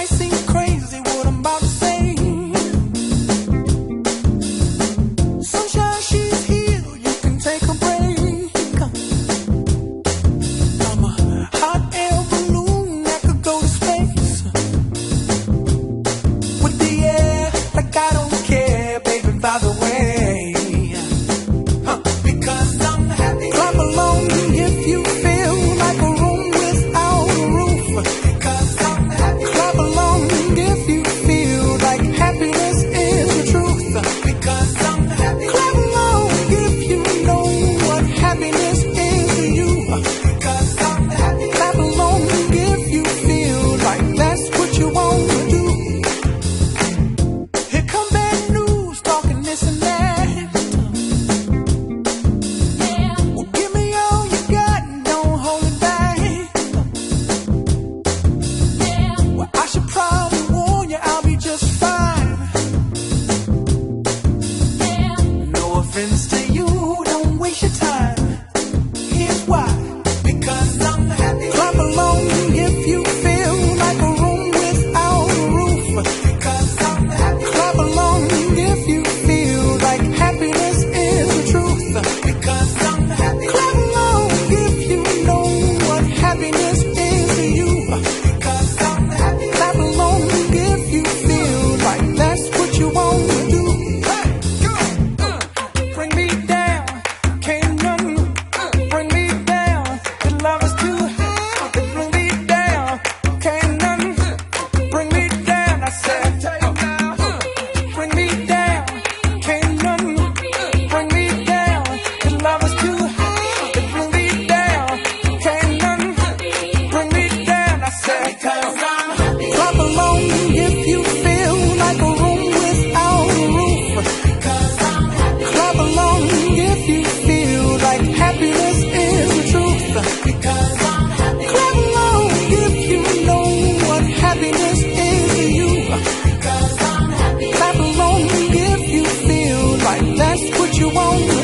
I think. won't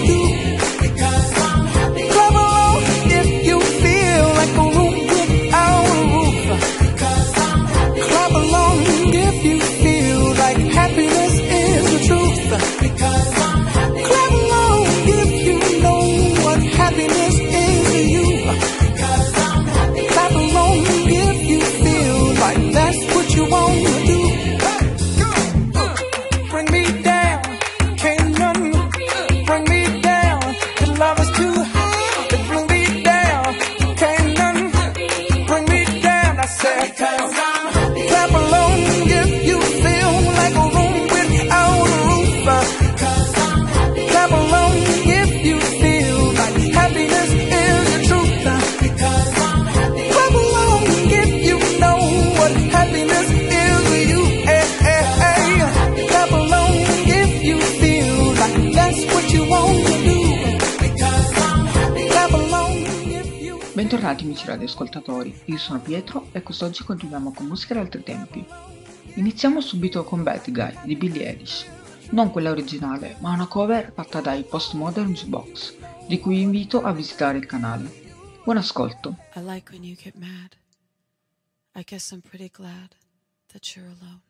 amici radioascoltatori, io sono Pietro e quest'oggi continuiamo con musica di altri tempi. Iniziamo subito con Bad Guy di Billie Eilish, non quella originale, ma una cover fatta dai Postmodern Jukebox, di cui vi invito a visitare il canale. Buon ascolto. I like when you get mad. I guess I'm pretty glad that you're alone.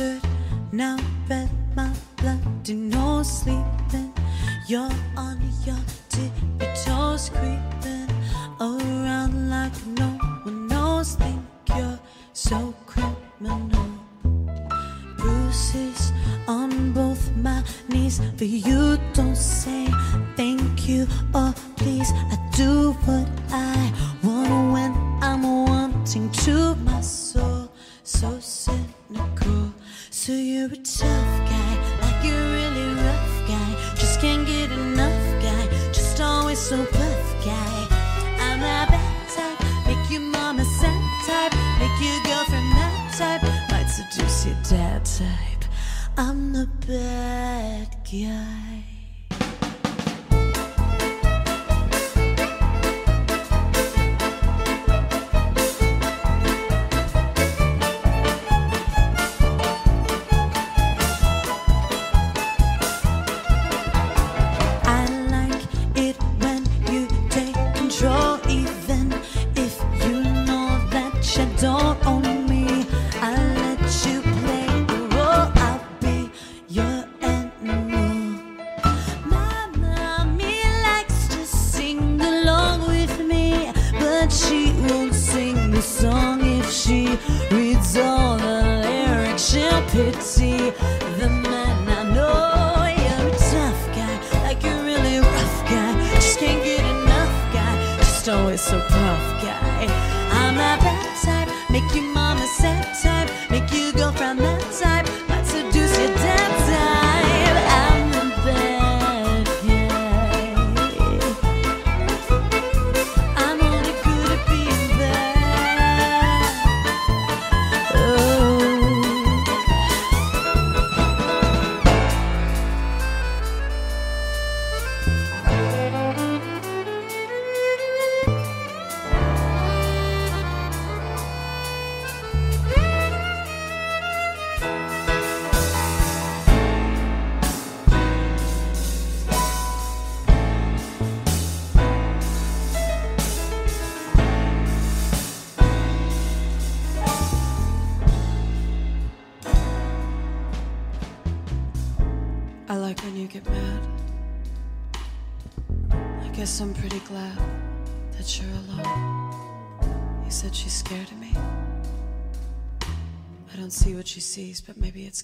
Shirt, now bet my bloody no sleeping. You're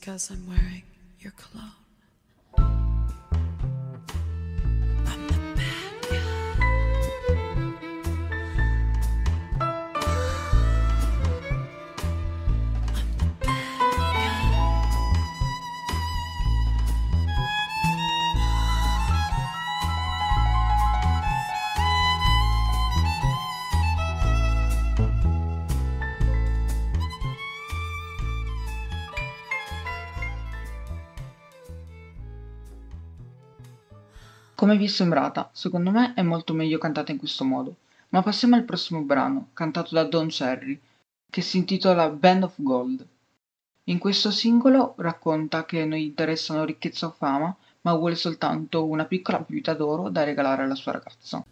because I'm wearing your cologne. Come vi è sembrata? Secondo me è molto meglio cantata in questo modo. Ma passiamo al prossimo brano, cantato da Don Cherry, che si intitola Band of Gold. In questo singolo racconta che non gli interessano ricchezza o fama, ma vuole soltanto una piccola pipita d'oro da regalare alla sua ragazza.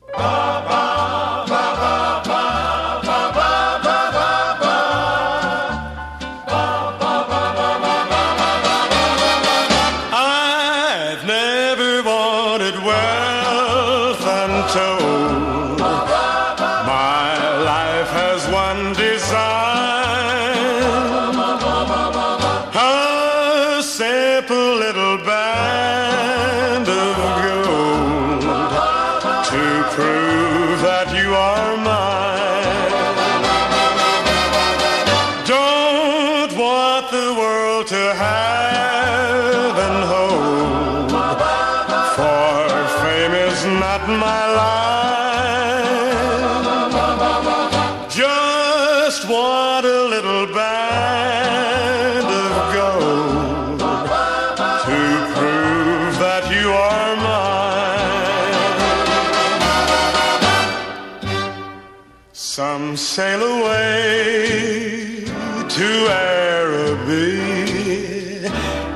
To Araby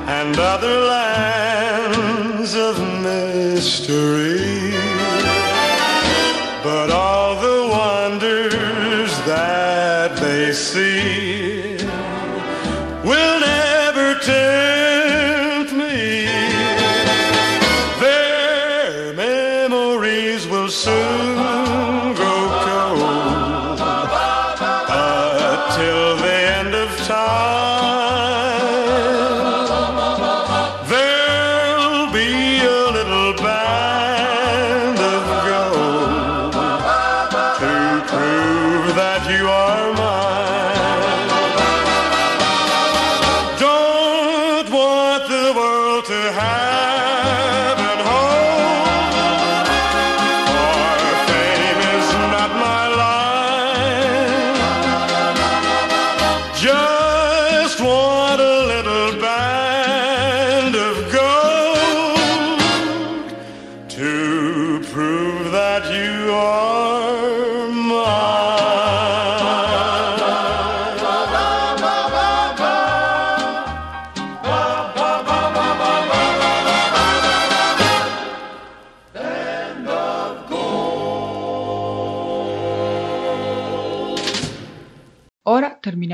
and other lands of mystery.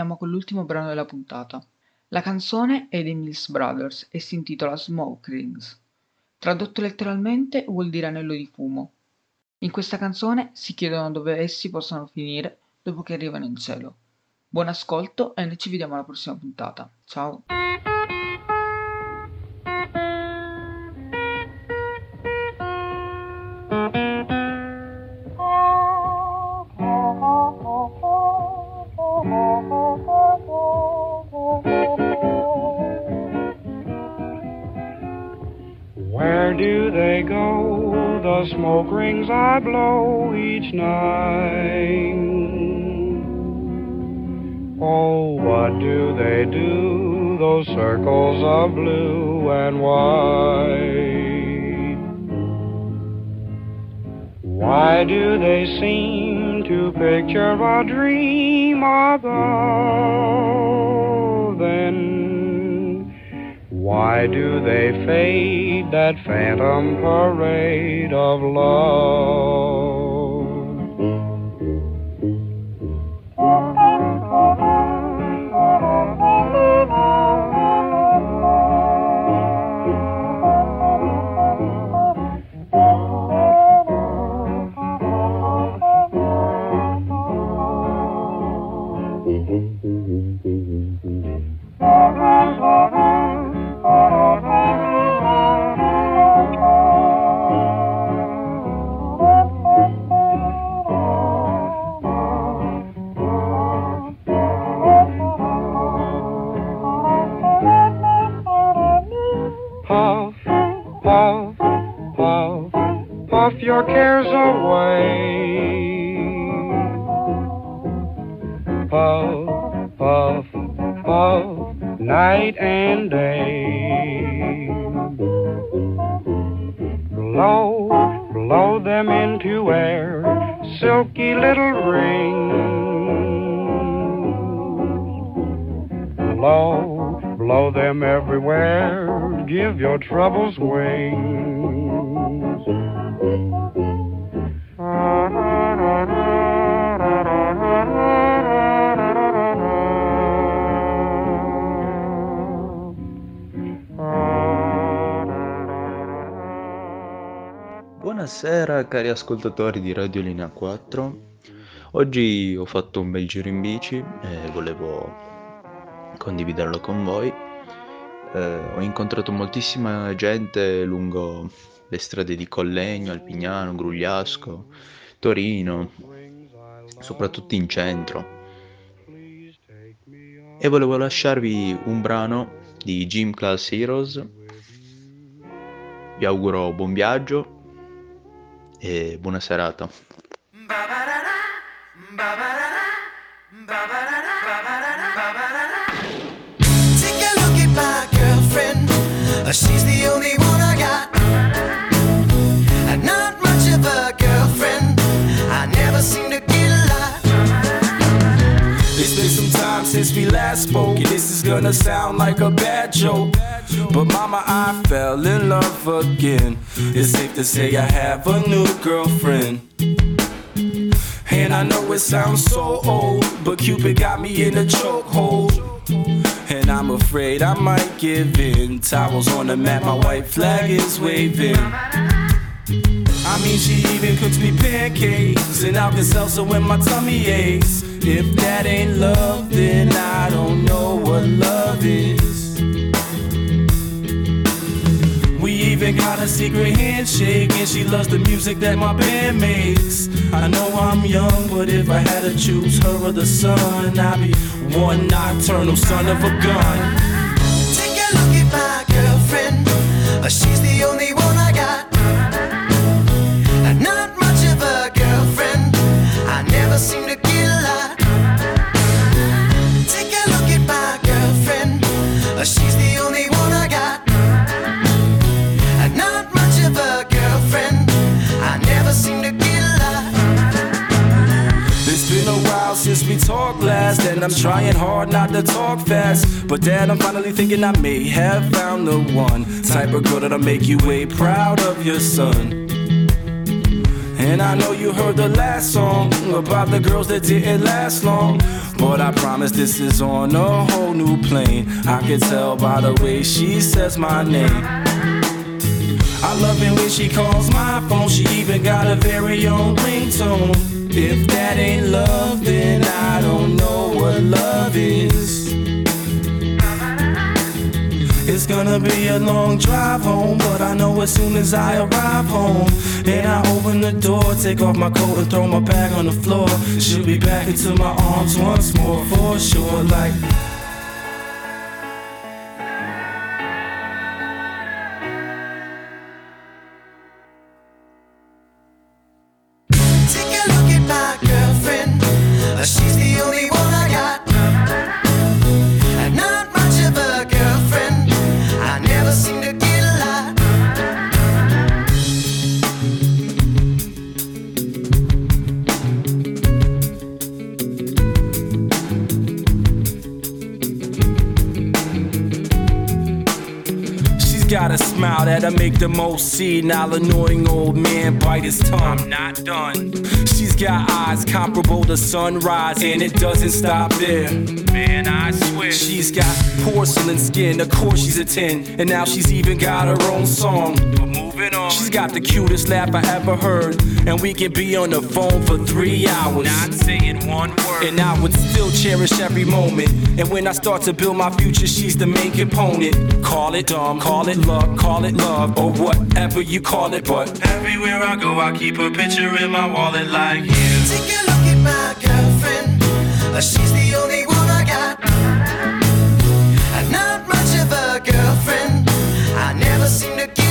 Terminiamo con l'ultimo brano della puntata. La canzone è dei Mills Brothers e si intitola Smoke Rings. Tradotto letteralmente vuol dire anello di fumo. In questa canzone si chiedono dove essi possano finire dopo che arrivano in cielo. Buon ascolto e noi ci vediamo alla prossima puntata. Ciao! The smoke rings I blow each night. Oh, what do they do? Those circles of blue and white. Why do they seem to picture a dream above? Then why do they fade that phantom parade of love? Buonasera cari ascoltatori di Radio Linea 4. Oggi ho fatto un bel giro in bici e volevo condividerlo con voi. Eh, ho incontrato moltissima gente lungo le strade di Collegno, Alpignano, Grugliasco, Torino, soprattutto in centro. E volevo lasciarvi un brano di Gym Class Heroes. Vi auguro buon viaggio e buona serata. Take a look at my girlfriend. She's the only one I got. Not much of a girlfriend. I never seem to get a lot. It's been some time since we last spoke, and this is gonna sound like a bad joke. But mama, I fell in love again. It's safe to say I have a new girlfriend. And I know it sounds so old, but Cupid got me in a chokehold. And I'm afraid I might give in. Towels on the mat, my white flag is waving. I mean, she even cooks me pancakes and I Alka-Seltzer when my tummy aches. If that ain't love, then I don't know what love is. Even got a secret handshake, and she loves the music that my band makes. I know I'm young, but if I had to choose her or the sun, I'd be one nocturnal son of a gun. But dad, I'm finally thinking I may have found the one type of girl that'll make you way proud of your son. And I know you heard the last song about the girls that didn't last long. But I promise this is on a whole new plane. I can tell by the way she says my name. I love it when she calls my phone. She even got a very own ringtone. If that ain't love, then I don't know what love is. It's gonna be a long drive home, but I know as soon as I arrive home, and I open the door, take off my coat and throw my bag on the floor, she'll be back into my arms once more for sure. Like the most senile, annoying old man bite his tongue. I'm not done. She's got eyes comparable to sunrise, and it doesn't stop there. Man, I swear. She's got porcelain skin, of course she's a 10, and now she's even got her own song. But on. She's got the cutest laugh I ever heard, and we can be on the phone for three hours. Not saying one word. And I would still cherish every moment. And when I start to build my future, she's the main component. Call it dumb, call it luck, call it love, or whatever you call it. But everywhere I go, I keep a picture in my wallet like you. Take a look at my girlfriend. Uh, She's the only one I got. And not much of a girlfriend. I never seem to get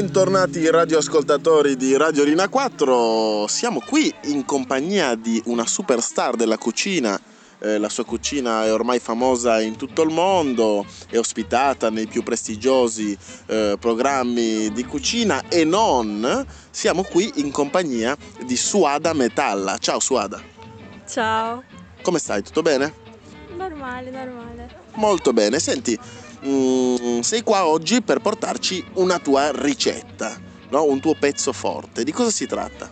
Bentornati radioascoltatori di Radio Rina 4, siamo qui in compagnia di una superstar della cucina, Eh, la sua cucina è ormai famosa in tutto il mondo, è ospitata nei più prestigiosi eh, programmi di cucina e non, siamo qui in compagnia di Suada Metalla. Ciao Suada, Ciao. come stai? Tutto bene? Normale, normale. Molto bene, senti, mm, sei qua oggi per portarci una tua ricetta, no? un tuo pezzo forte. Di cosa si tratta?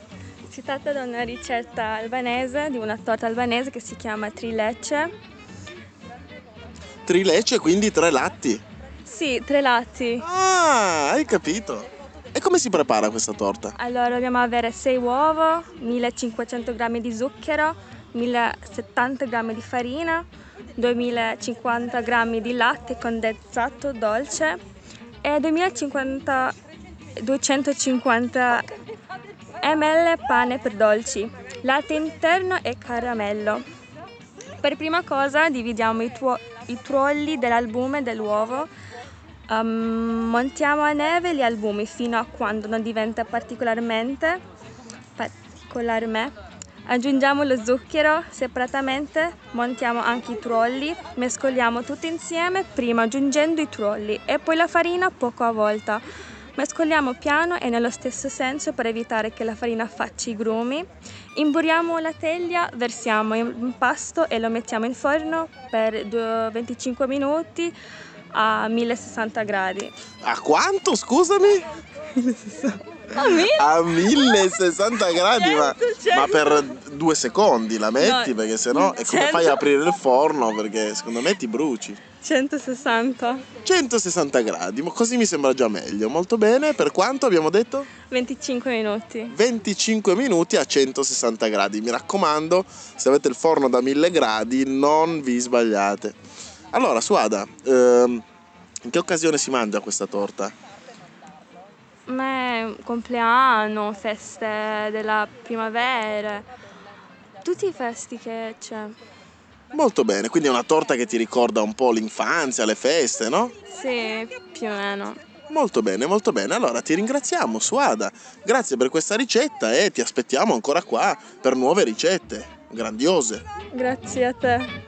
Si tratta di una ricetta albanese, di una torta albanese che si chiama trilecce. Trilecce, quindi tre latti. Sì, tre latti. Ah, hai capito. E come si prepara questa torta? Allora dobbiamo avere 6 uova, 1500 g di zucchero, 1070 g di farina, 2050 g di latte condensato dolce e 2050 250 ml pane per dolci, latte interno e caramello. Per prima cosa dividiamo i, tuo- i tuorli dell'albume dell'uovo, ehm, montiamo a neve gli albumi fino a quando non diventa particolarmente particolarmente. Aggiungiamo lo zucchero separatamente, montiamo anche i tuorli, mescoliamo tutto insieme prima aggiungendo i tuorli e poi la farina poco a volta. Mescoliamo piano e nello stesso senso per evitare che la farina faccia i grumi. Imburiamo la teglia, versiamo impasto e lo mettiamo in forno per due- 25 minuti a 1060 gradi. A quanto, scusami? A 1060 gradi, ma, ma per due secondi la metti, No, perché sennò è come fai a 100. aprire il forno, perché secondo me ti bruci. 160, 160 gradi, ma così mi sembra già meglio. Molto bene, per quanto abbiamo detto? 25 minuti. 25 minuti a 160 gradi. Mi raccomando, se avete il forno da 1000 gradi, non vi sbagliate. Allora, Suada, ehm, in che occasione si mangia questa torta? Ma compleanno, feste della primavera, tutti i festi che c'è. Molto bene, quindi è una torta che ti ricorda un po' l'infanzia, le feste, no? Sì, più o meno. Molto bene, molto bene. Allora ti ringraziamo, Suada. Grazie per questa ricetta e ti aspettiamo ancora qua per nuove ricette grandiose. Grazie a te.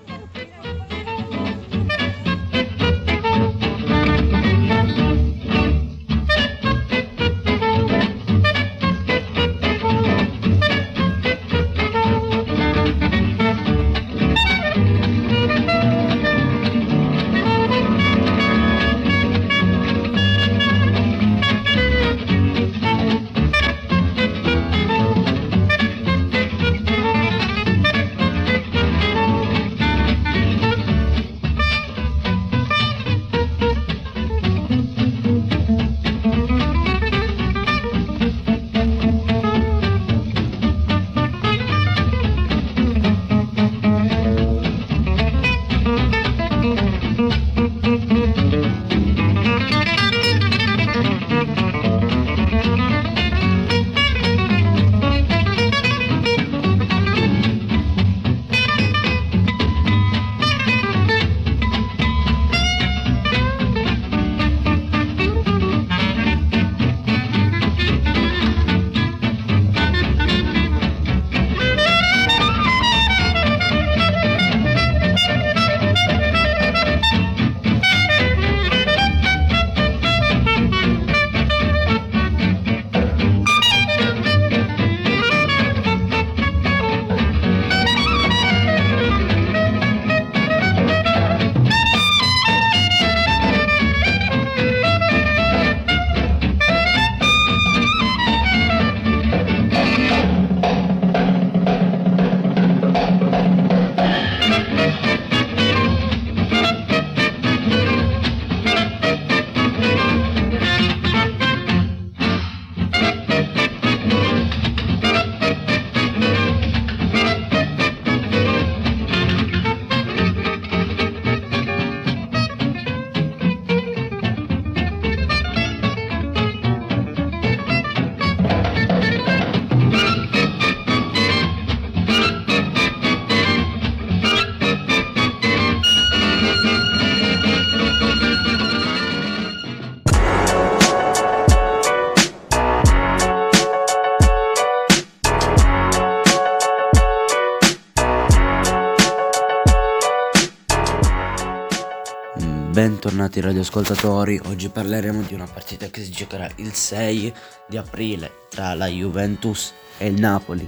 Bentornati radioascoltatori. Oggi parleremo di una partita che si giocherà il 6 di aprile tra la Juventus e il Napoli.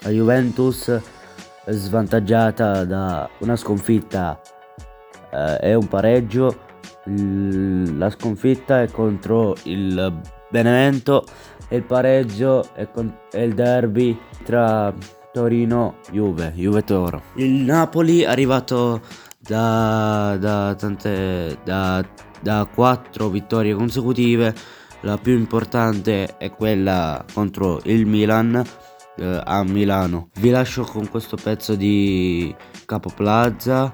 La Juventus svantaggiata da una sconfitta eh, e un pareggio. la sconfitta è contro il Benevento e il pareggio è, con- è il derby tra Torino Juve, Juve Toro. Il Napoli è arrivato da, da, tante, da, da quattro vittorie consecutive. La più importante è quella contro il Milan eh, a Milano. Vi lascio con questo pezzo di Capo Plaza,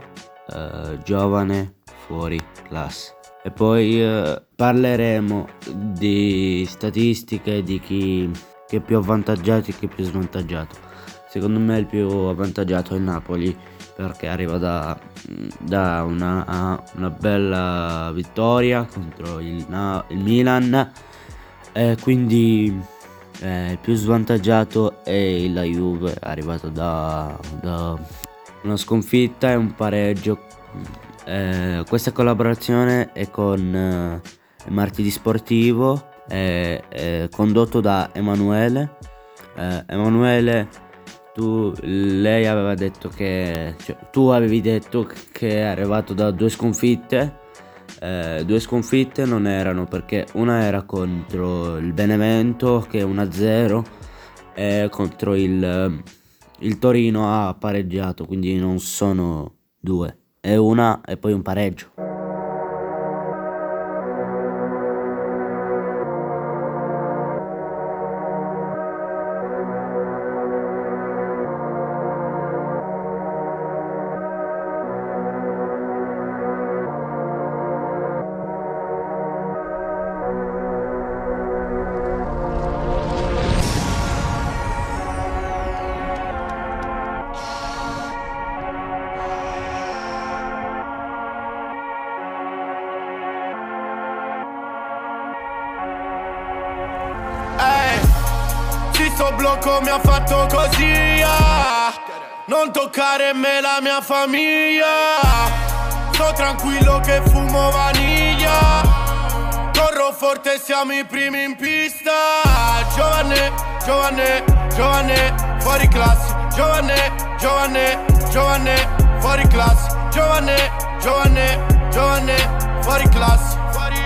eh, giovane fuori classe. E poi eh, parleremo di statistiche di chi è più avvantaggiato e chi è più svantaggiato. Secondo me il più avvantaggiato è il Napoli perché arriva da, da una, una, bella vittoria contro il, il Milan. E quindi eh, il più svantaggiato è la Juve arrivato da, da una sconfitta e un pareggio. Eh, questa collaborazione è con eh, Martedì Sportivo condotto da Emanuele. Eh, Emanuele tu, lei aveva detto che, cioè, tu avevi detto che è arrivato da due sconfitte. Eh, due sconfitte non erano perché una era contro il Benevento che è 1-0 e contro il, il Torino ha pareggiato, quindi non sono due, è una e poi un pareggio. La mia famiglia. Sto tranquillo che fumo vaniglia. Corro forte siamo i primi in pista. Giovane, giovane, giovane Fuori classe. Giovane, giovane, giovane Fuori classe. Giovane, giovane, giovane Fuori classe. Fuori,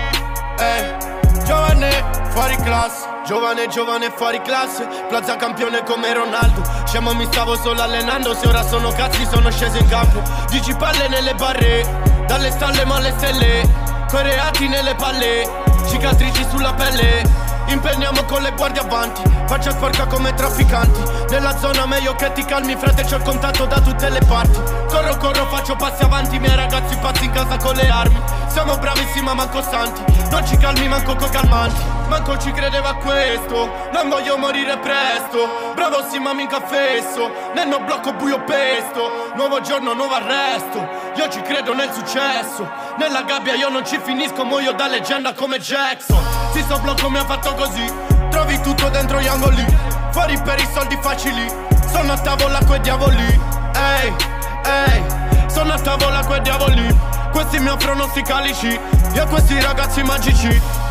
eh Giovane, fuori classe Giovane, giovane, fuori classe Plaza campione come Ronaldo. Scemo mi stavo solo allenando Se ora sono cazzi sono sceso in campo. Dici palle nelle barre Dalle stalle ma alle stelle Coreati nelle palle Cicatrici sulla pelle. Impegniamo con le guardie avanti Faccia sporca come trafficanti. Nella zona meglio che ti calmi Frate c'ho il contatto da tutte le parti. Corro corro faccio passi avanti Miei ragazzi pazzi in casa con le armi. Siamo bravissimi ma costanti Non ci calmi manco con calmanti Manco ci credeva a questo. Non voglio morire presto. Bravo sì ma mica fesso. Nel mio blocco buio pesto. Nuovo giorno, nuovo arresto. Io ci credo nel successo. Nella gabbia io non ci finisco Muoio da leggenda come Jackson. Si sto blocco mi ha fatto così. Trovi tutto dentro gli angoli. Fuori per i soldi facili. Sono a tavola quei diavoli. Ehi, ehi. Sono a tavola quei diavoli. Questi mi offrono sti calici. Io questi ragazzi magici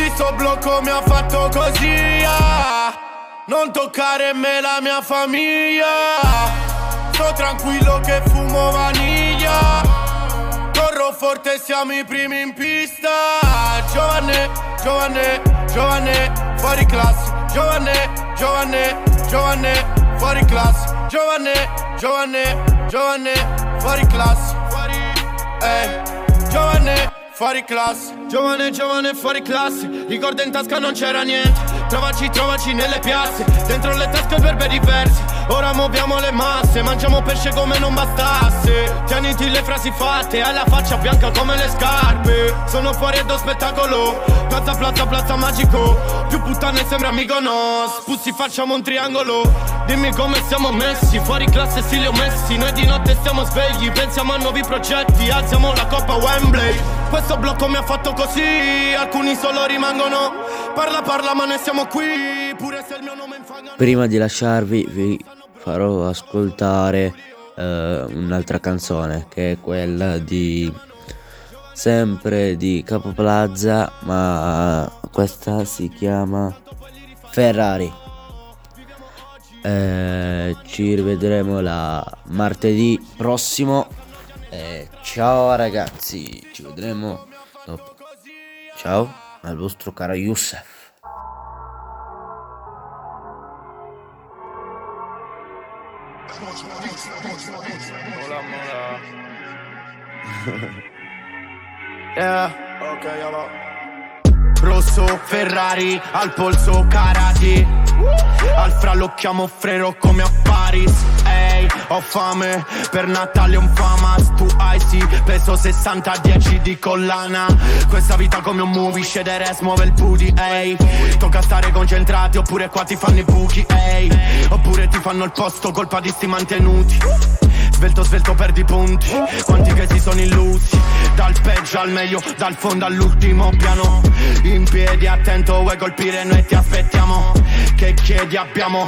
sì, sto blocco mi ha fatto così ah. Non toccare me la mia famiglia. Sto tranquillo che fumo vaniglia. Corro forte, siamo i primi in pista. Giovane, giovane, giovane, fuori classe. Giovane, giovane, giovane, fuori classe. Giovane, giovane, giovane, fuori classe. Fuori, eh, giovane fuori classe Giovane, giovane, fuori classe Ricordo in tasca non c'era niente. Trovaci, trovaci nelle piazze. Dentro le tasche per diversi Ora muoviamo le masse. Mangiamo pesce come non bastasse. Tieniti le frasi fatte. Hai la faccia bianca come le scarpe. Sono fuori e do spettacolo. Piazza, piazza, piazza magico. Più puttane sembra Mykonos Pussi facciamo un triangolo. Dimmi come siamo messi. Fuori classe sì li ho messi Noi di notte stiamo svegli. Pensiamo a nuovi progetti. Alziamo la coppa Wembley questo blocco mi ha fatto così, alcuni solo rimangono. Parla, parla, ma noi siamo qui. Pure se il mio nome infangano. Prima di lasciarvi, vi farò ascoltare uh, un'altra canzone che è quella di sempre di Capo Plaza, ma questa si chiama Ferrari. Eh, ci rivedremo la martedì prossimo. Eh, ciao ragazzi, ci vedremo dopo. Ciao al vostro caro Youssef. Yeah. Ok, allora. Rosso, Ferrari, al polso, karate Al chiamo frero come a Paris. Ehi, ho fame, per Natale un famas. Tu hai sì, peso 60, 10 di collana. Questa vita come un movie, scedere smuove il booty Ehi, tocca stare concentrati oppure qua ti fanno i buchi Ehi, oppure ti fanno il posto, colpa di sti mantenuti Svelto, svelto, perdi punti. Quanti che si sono illusi Dal peggio al meglio, dal fondo all'ultimo piano. In piedi, attento, vuoi colpire, noi ti aspettiamo. Che chiedi abbiamo?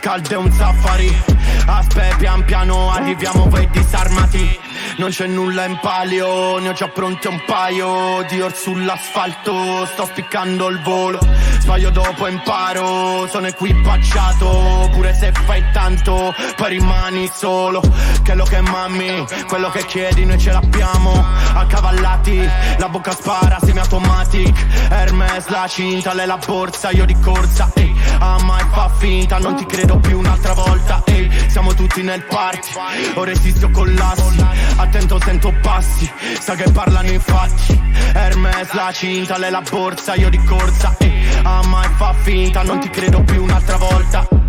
Calde un safari Aspetta, pian piano, arriviamo, voi disarmati non c'è nulla in palio, ne ho già pronti un paio Dior sull'asfalto, sto spiccando il volo. Sbaglio dopo imparo, sono equipaggiato Pure se fai tanto, poi rimani solo. Che lo che mammi, quello che chiedi noi ce l'abbiamo. Accavallati, la bocca spara, semi-automatic. Hermes, la cinta, lei la borsa, io di corsa Ehi, ah mai fa finta, non ti credo più un'altra volta Ehi, siamo tutti nel party, ora esisto collassi Attento sento passi, sa che parlano i fatti Hermes, la cinta, lei la borsa, io di corsa Ehi, ah mai fa finta, non ti credo più un'altra volta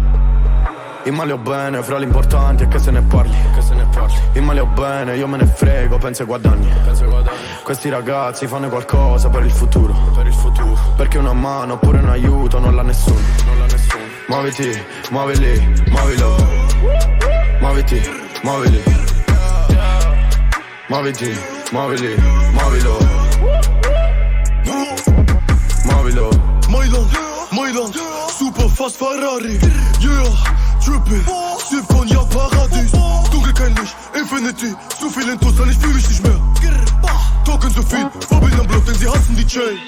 in male o bene, fra l'importante è che se ne parli. Che se ne parli. In male o bene, io me ne frego, penso ai guadagni. Penso ai guadagni. Questi ragazzi fanno qualcosa per il futuro. Per il futuro. Perché una mano oppure un aiuto non l'ha nessuno. Non l'ha nessuno. Muoviti, muovili, muovilo. Muoviti, muovili. Muoviti, muovili, muovilo. Muovilo. Mailand, Mailand, super fast Ferrari. Yeah, trippin, Sif Cognac Paradies Dunkel kein Licht, Infinity. Zu viel Intus, dann ich fühl mich nicht mehr. Talken so viel, Verbindung am Block, denn sie hassen die Chain.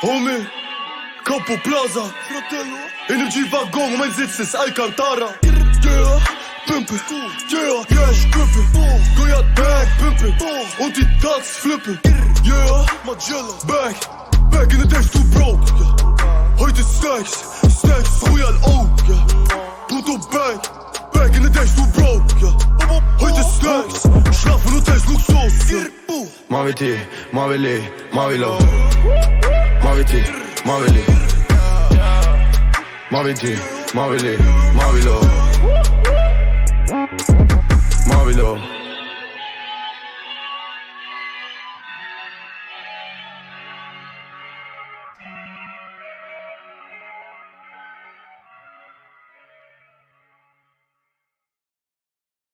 Homie, Capo Plaza. In dem G-Waggon, mein Sitz ist Alcantara. Yeah, Pimpin, yeah, yeah, ich grippe Goyard Bag, Pimpin Und die Tags flippen Yeah, Magella Back, back in the days too broke yeah. Heute Stacks, Stacks, Royal Oak, yeah. Puto Bang, back in the days too broke, yeah. Heute Stacks, schlafen Hotels, Luxus, yeah. Muoviti, muovili, muovilo. Muoviti, muovili. Muoviti, muovili, muovilo. Muovilo.